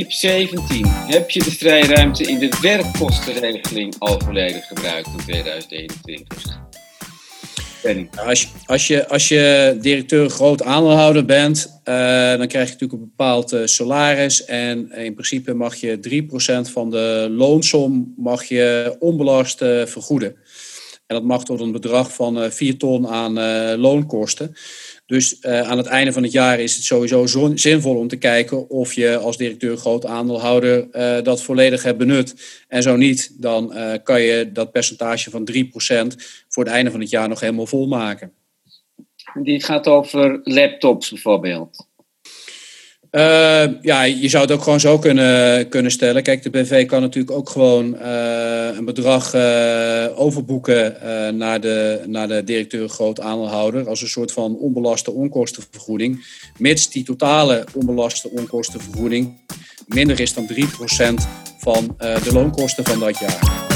Tip 17. Heb je de vrijruimte in de werkkostenregeling al volledig gebruikt in 2021? Als je, als, je, als je directeur groot aandeelhouder bent, uh, dan krijg je natuurlijk een bepaald uh, salaris. En in principe mag je 3% van de loonsom mag je onbelast vergoeden. En dat mag tot een bedrag van 4 ton aan loonkosten. Dus uh, aan het einde van het jaar is het sowieso zinvol om te kijken of je als directeur groot aandeelhouder dat volledig hebt benut. En zo niet, dan kan je dat percentage van 3% voor het einde van het jaar nog helemaal volmaken. Dit gaat over laptops bijvoorbeeld. Uh, ja, je zou het ook gewoon zo kunnen, kunnen stellen. Kijk, de BV kan natuurlijk ook gewoon uh, een bedrag uh, overboeken naar, de, naar de directeur groot aandeelhouder als een soort van onbelaste onkostenvergoeding. Mits die totale onbelaste onkostenvergoeding minder is dan 3% van de loonkosten van dat jaar.